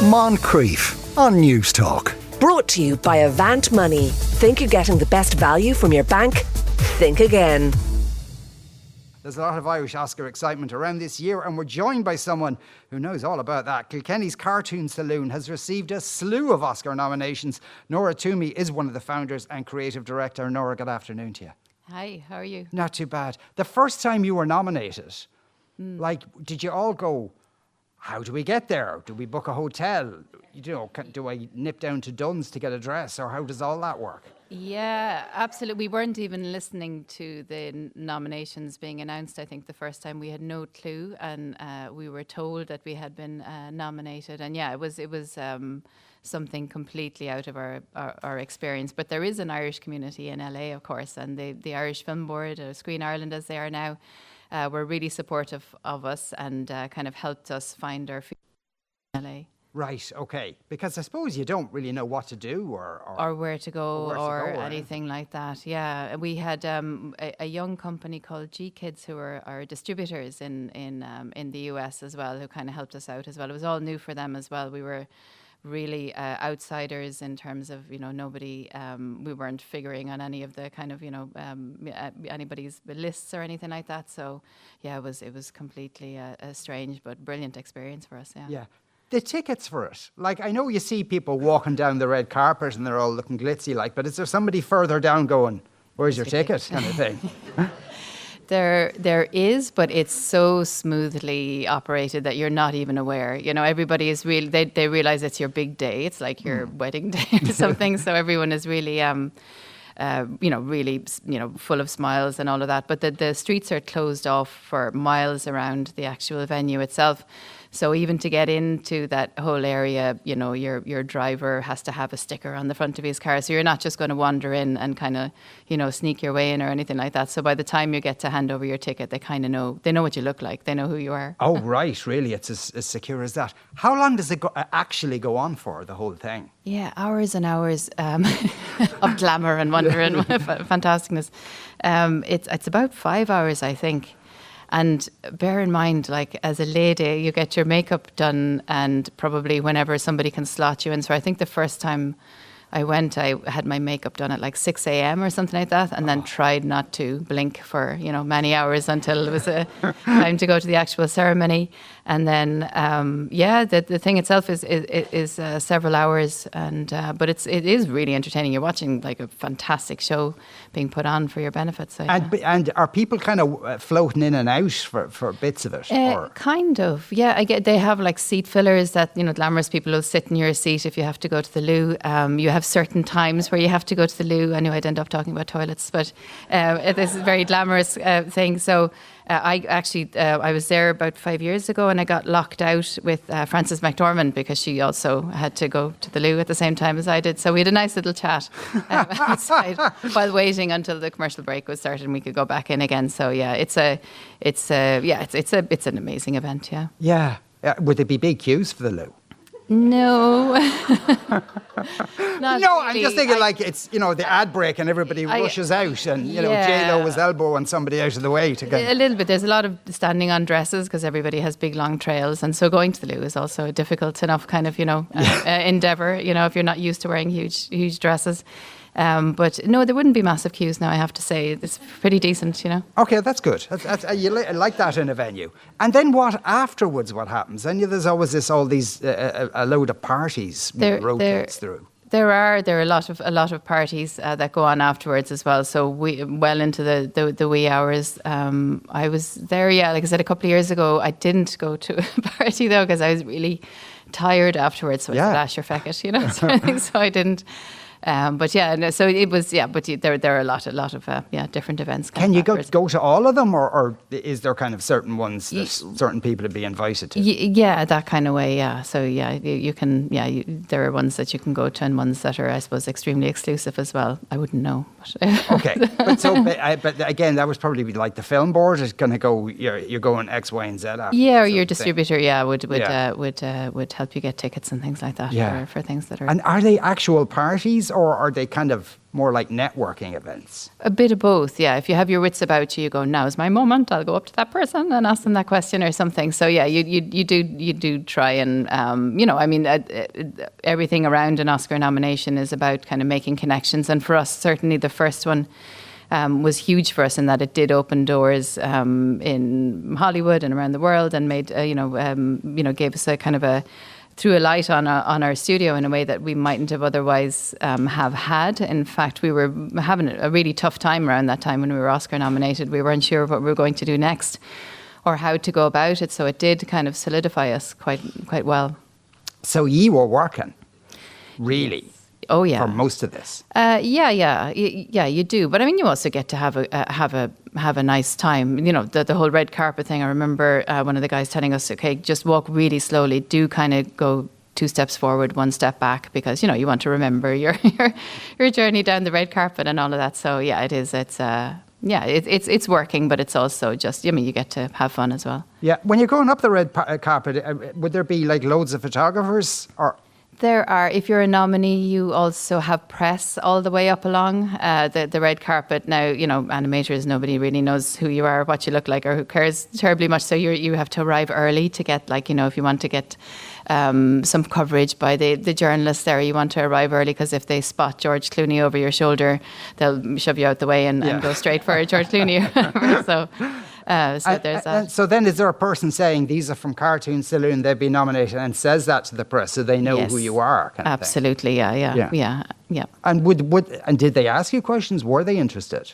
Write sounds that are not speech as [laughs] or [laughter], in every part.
Moncrieff on Newstalk. Brought to you by Avant Money. Think you're getting the best value from your bank? Think again. There's a lot of Irish Oscar excitement around this year, and we're joined by someone who knows all about that. Kilkenny's Cartoon Saloon has received a slew of Oscar nominations. Nora Twomey is one of the founders and creative director. Nora, good afternoon to you. Hi, how are you? Not too bad. The first time you were nominated, hmm. like, did you all go, how do we get there? Do we book a hotel? You know, can, do I nip down to Dunnes to get a dress, or how does all that work? Yeah, absolutely. We weren't even listening to the nominations being announced. I think the first time we had no clue, and uh, we were told that we had been uh, nominated. And yeah, it was it was um, something completely out of our, our, our experience. But there is an Irish community in LA, of course, and the the Irish Film Board, or Screen Ireland as they are now, uh, were really supportive of us and uh, kind of helped us find our feet in LA. Right, okay. Because I suppose you don't really know what to do or. or, or where to go where to or, go or anything like that. Yeah, we had um, a, a young company called GKIDS who are our distributors in in um, in the US as well, who kind of helped us out as well. It was all new for them as well. We were really uh, outsiders in terms of you know nobody um, we weren't figuring on any of the kind of you know um, uh, anybody's lists or anything like that so yeah it was it was completely a, a strange but brilliant experience for us yeah Yeah. The tickets for it. Like, I know you see people walking down the red carpet and they're all looking glitzy, like, but is there somebody further down going, where's your ticket? kind of thing. [laughs] There, there is, but it's so smoothly operated that you're not even aware. You know, everybody is really they they realize it's your big day. It's like your wedding day [laughs] or something. so everyone is really. Um, uh, you know, really, you know, full of smiles and all of that. But the, the streets are closed off for miles around the actual venue itself. So even to get into that whole area, you know, your your driver has to have a sticker on the front of his car. So you're not just going to wander in and kind of, you know, sneak your way in or anything like that. So by the time you get to hand over your ticket, they kind of know they know what you look like. They know who you are. oh, right, really? It's as, as secure as that. How long does it go, uh, actually go on for, the whole thing? Yeah, hours and hours um, [laughs] of glamour and wonder and [laughs] fa- fantasticness. Um, it's it's about five hours, I think. And bear in mind, like as a lady, you get your makeup done, and probably whenever somebody can slot you in. So I think the first time I went, I had my makeup done at like six a.m. or something like that, and then tried not to blink for you know many hours until it was a [laughs] time to go to the actual ceremony. And then, um, yeah, the, the thing itself is is, is uh, several hours, and uh, but it's it is really entertaining. You're watching like a fantastic show being put on for your benefit. So. And, b- and are people kind of uh, floating in and out for, for bits of it? Uh, or? kind of, yeah. I get they have like seat fillers that you know glamorous people will sit in your seat if you have to go to the loo. Um, you have certain times where you have to go to the loo. I know I'd end up talking about toilets, but uh, it is a very glamorous uh, thing. So. Uh, I actually uh, I was there about five years ago, and I got locked out with uh, Frances McDormand because she also had to go to the loo at the same time as I did. So we had a nice little chat um, [laughs] outside while waiting until the commercial break was started, and we could go back in again. So yeah, it's a, it's a, yeah, it's it's a, it's an amazing event. Yeah. Yeah. Would there be big queues for the loo? No. [laughs] No, I'm really. just thinking I- like it's, you know, the ad break and everybody I- rushes out and, you know, Yeah. J-Lo was elbowing somebody out of the way to get A little bit. There's a lot of standing on dresses because everybody has big long trails, and so going to the loo is also a difficult enough kind of you know uh, uh, endeavor. You know, if you're not used to wearing huge huge dresses. Um, but no, there wouldn't be massive queues now. I have to say, it's pretty decent. You know. Okay, that's good. That's, that's, uh, you li- I like that in a venue. And then what afterwards? What happens? And there's always this, all these, uh, a, a load of parties There- rotates through. There are there are a lot of a lot of parties uh, that go on afterwards as well. So we well into the the, the wee hours. Um, I was there, yeah. Like I said, a couple of years ago, I didn't go to a [laughs] party though because I was really tired afterwards. So I Yeah. said, "Ash, your fecket," you know. I [laughs] so I didn't. Um, but yeah, no, so it was yeah. But you- there there are a lot a lot of uh, yeah different events. Can you go, go to all of them, or, or is there kind of certain ones that certain people would be invited to? Y- yeah, that kind of way. Yeah. So yeah, you, you can. Yeah, you, there are ones that you can go to, and ones that are, I suppose, extremely exclusive as well. I wouldn't know. but- [laughs] Okay, but so, but, I, but again, that was probably like the film board is going to go. You're, you're going X, Y, and Z. After Yeah, or your of thing. distributor, yeah, would would Yeah. Uh, would uh, would help you get tickets and things like that Yeah. for, for things that are. And are they actual parties, or are they kind of more like networking events? A bit of both, yeah. If you have your wits about you, you go, "Now's my moment." I'll go up to that person and ask them that question or something. So yeah, you you, you do you do try and um, you know, I mean, uh, uh, everything around an Oscar nomination is about kind of making connections, and for us, certainly the first one. Um, was huge for us in that it did open doors um, in Hollywood and around the world, and made uh, you know um, you know gave us a kind of a threw a light on our, on our studio in a way that we mightn't have otherwise um, have had. In fact, we were having a really tough time around that time when we were Oscar nominated. We weren't sure what we were going to do next or how to go about it. So it did kind of solidify us quite quite well. So you were working, really. Oh yeah, for most of this. Uh, yeah, yeah, y- yeah. You do, but I mean, you also get to have a uh, have a have a nice time. You know, the, the whole red carpet thing. I remember uh, one of the guys telling us, "Okay, just walk really slowly. Do kind of go two steps forward, one step back, because you know you want to remember [laughs] your your, your journey down the red carpet and all of that." So yeah, it is. It's uh, yeah, it, it's it's working, but it's also just. I mean, you get to have fun as well. Yeah, when you're going up the red uh, carpet, uh, would there be like loads of photographers or? There are, if you're a nominee, you also have press all the way up along uh, the, the red carpet. Now, you know, animators, nobody really knows who you are, what you look like, or who cares terribly much. So you you have to arrive early to get, like, you know, if you want to get um, some coverage by the, the journalists there, you want to arrive early because if they spot George Clooney over your shoulder, they'll shove you out the way and, yeah. and go straight for George Clooney. [laughs] so uh, so and, there's that. so then, is there a person saying these are from Cartoon Saloon? They've been nominated and says that to the press, so they know yes. who you are. Absolutely, yeah, yeah, yeah, yeah, yeah. And would would and did they ask you questions? Were they interested?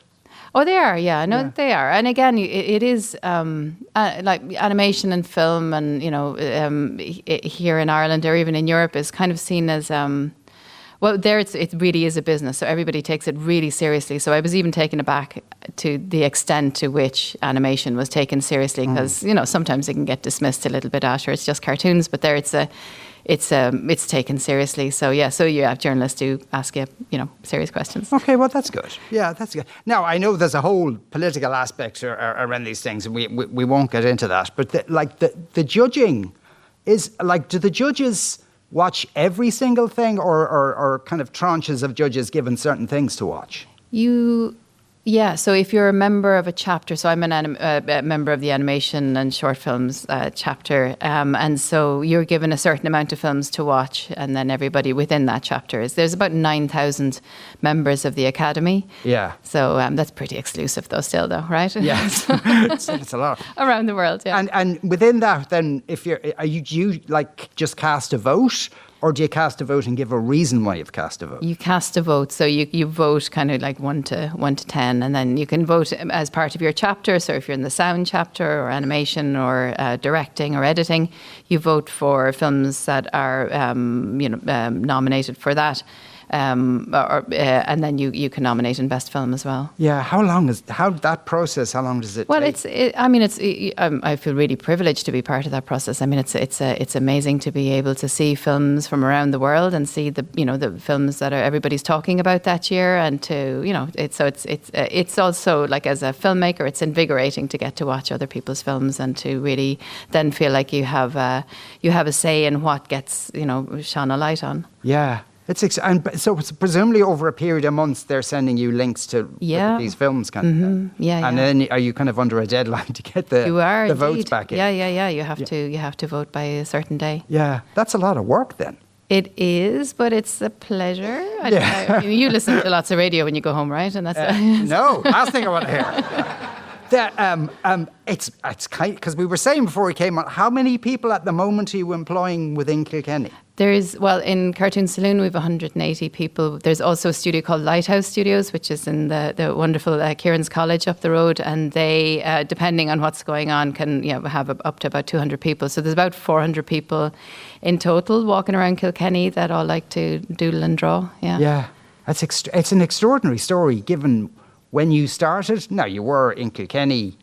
Oh, they are. Yeah, no, yeah. they are. And again, it, it is um, uh, like animation and film, and you know, um, here in Ireland or even in Europe, is kind of seen as. Um, well, there it's, it really is a business, so everybody takes it really seriously. So I was even taken aback to the extent to which animation was taken seriously, because mm. you know sometimes it can get dismissed a little bit after it's just cartoons, but there it's a it's um, it's taken seriously. So yeah, so you have journalists who ask you you know serious questions. Okay, well that's good. Yeah, that's good. Now I know there's a whole political aspect around these things, and we we, we won't get into that. But the, like the the judging is like, do the judges? Watch every single thing or, or, or kind of tranches of judges given certain things to watch? You yeah, so if you're a member of a chapter, so I'm an anim, uh, a member of the animation and short films uh, chapter, um, and so you're given a certain amount of films to watch, and then everybody within that chapter is. There's about nine thousand members of the academy. Yeah. So um, that's pretty exclusive, though. Still, though, right? Yeah, [laughs] [laughs] it's, it's, a lot around the world. Yeah. And and within that, then, if you're, are you, you like just cast a vote? Or do you cast a vote and give a reason why you've cast a vote? You cast a vote, so you, you vote kind of like one to one to ten, and then you can vote as part of your chapter. So if you're in the sound chapter, or animation, or uh, directing, or editing, you vote for films that are um, you know um, nominated for that um, or, uh, and then you, you can nominate in best film as well. Yeah, how long is how that process? How long does it? Well, take? it's. It, I mean, it's. It, um, I feel really privileged to be part of that process. I mean, it's it's uh, it's amazing to be able to see films from around the world and see the you know the films that are, everybody's talking about that year, and to you know it's so it's it's uh, it's also like as a filmmaker, it's invigorating to get to watch other people's films and to really then feel like you have uh, you have a say in what gets you know shone a light on. Yeah, it's ex- and so presumably over a period of months they're sending you links to yeah. these films, kind mm-hmm. of. Yeah, and yeah. then are you kind of under a deadline [laughs] to get the you are the indeed. votes back in? Yeah, yeah, yeah. You have yeah. to you have to vote by a certain day. Yeah, that's a lot of work then. It is, but it's a pleasure. I, yeah. I you listen to lots of radio when you go home, right? And that's uh, [laughs] no last thing I want to hear. That um, um, it's it's kind because we were saying before we came on. How many people at the moment are you employing within Kilkenny? There is well in Cartoon Saloon we have 180 people. There's also a studio called Lighthouse Studios, which is in the the wonderful uh, Kieran's College up the road, and they, uh, depending on what's going on, can you know, have up to about 200 people. So there's about 400 people in total walking around Kilkenny that all like to doodle and draw. Yeah. Yeah, that's ext- it's an extraordinary story given when you started, now you were in Kilkenny.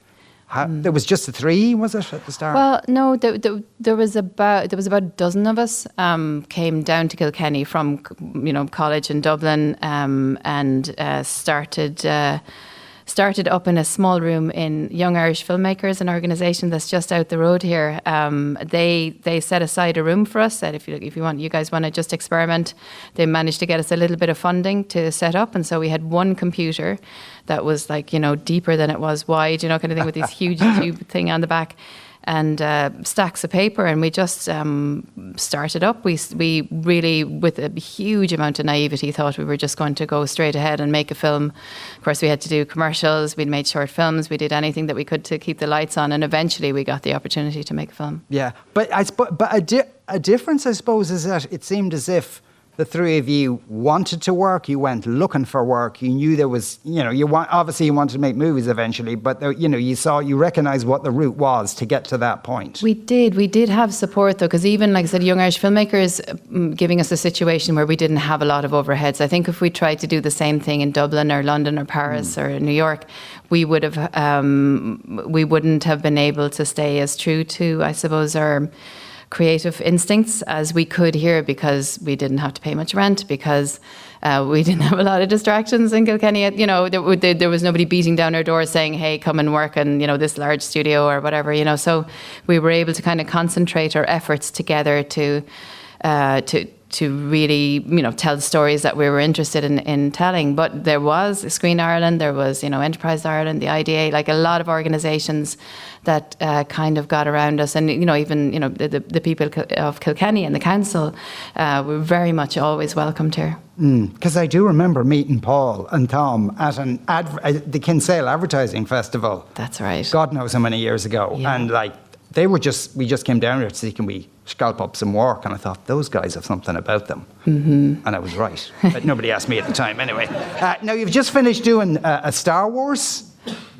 How, mm. There was just the three, was it at the start? Well, no, there, there, there was about there was about a dozen of us um, came down to Kilkenny from you know college in Dublin um, and uh, started. Uh, started up in a small room in Young Irish Filmmakers, an organisation that's just out the road here. Um, they they set aside a room for us. Said if you if you want, you guys want to just experiment. They managed to get us a little bit of funding to set up, and so we had one computer that was like you know deeper than it was wide, you know, kind of thing with this huge [laughs] tube thing on the back and uh, stacks of paper, and we just um, started up. We we really, with a huge amount of naivety, thought we were just going to go straight ahead and make a film. Of course, we had to do commercials. We'd made short films. We did anything that we could to keep the lights on, and eventually we got the opportunity to make a film. Yeah, but I sp- but a, di- a difference, I suppose, is that it seemed as if the three of you wanted to work. You went looking for work. You knew there was, you know, you want obviously you wanted to make movies eventually, but there, you know, you saw, you recognized what the route was to get to that point. We did. We did have support though, because even like I said, Young Irish filmmakers um, giving us a situation where we didn't have a lot of overheads. I think if we tried to do the same thing in Dublin or London or Paris mm. or New York, we would have, um, we wouldn't have been able to stay as true to, I suppose, our creative instincts as we could here because we didn't have to pay much rent because uh, we didn't have a lot of distractions in Kilkenny. You know, there, there, was nobody beating down our door saying, "Hey, come and work in you know this large studio or whatever." You know, so we were able to kind of concentrate our efforts together to uh, to to really, you know, tell the stories that we were interested in, in telling. But there was Screen Ireland, there was, you know, Enterprise Ireland, the IDA, like a lot of organisations that uh, kind of got around us, and you know, even you know, the, the, people of Kilkenny and the council uh, were very much always welcomed here. Because mm, I do remember meeting Paul and Tom at an adver- uh, the Kinsale Advertising Festival. That's right. God knows how many years ago, yeah. and like they were just we just came down here to see can we scalp up some work and I thought those guys have something about them mm-hmm. and I was right but nobody asked me at the time anyway uh, now you've just finished doing uh, a Star Wars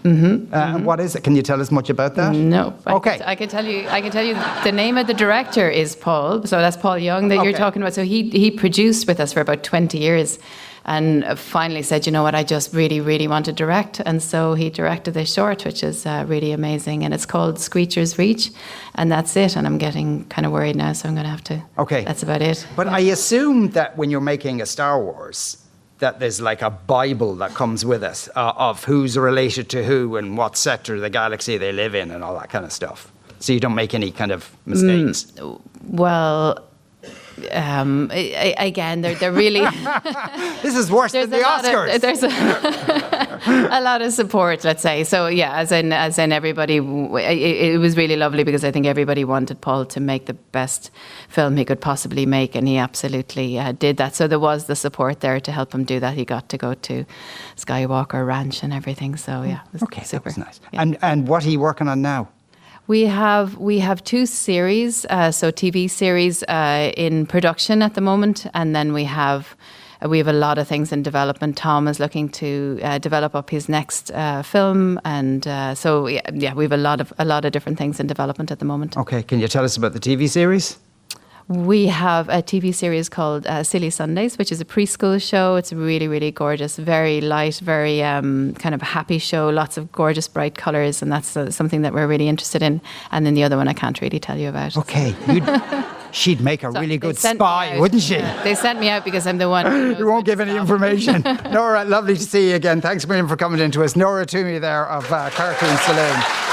Mm-hmm, uh, mm-hmm. What is it? Can you tell us much about that? No. Okay. I, I can tell you. I can tell you. The name of the director is Paul. So that's Paul Young that okay. you're talking about. So he he produced with us for about 20 years, and finally said, you know what, I just really, really want to direct. And so he directed this short, which is uh, really amazing. And it's called Screecher's Reach. And that's it. And I'm getting kind of worried now, so I'm going to have to. Okay. That's about it. But I assume that when you're making a Star Wars, that there's like a Bible that comes with it uh, of who's related to who and what sector of the galaxy they live in and all that kind of stuff. So you don't make any kind of mistakes. Mm, well, um, again, they're, they're really. [laughs] this is worse than the Oscars. Of, there's a, [laughs] a, lot of support, let's say. So yeah, as in as in everybody, it, it, was really lovely because I think everybody wanted Paul to make the best film he could possibly make, and he absolutely uh, did that. So there was the support there to help him do that. He got to go to Skywalker Ranch and everything. So yeah, okay, super. that was nice. Yeah. And and what are you working on now? We have we have two series, uh, so TV series uh, in production at the moment, and then we have uh, we have a lot of things in development. Tom is looking to uh, develop up his next uh, film, and uh, so yeah, yeah, we have a lot of a lot of different things in development at the moment. Okay, can you tell us about the TV series? We have a TV series called uh, Silly Sundays, which is a preschool show. It's really, really gorgeous, very light, very um, kind of happy show, lots of gorgeous, bright colours, and that's uh, something that we're really interested in. And then the other one I can't really tell you about. Okay. [laughs] she'd make a so really good spy, wouldn't she? Yeah. They sent me out because I'm the one. you won't give any information. [laughs] Nora, lovely to see you again. Thanks a million for coming in to us. Nora Twomey there of uh, Cartoon Saloon.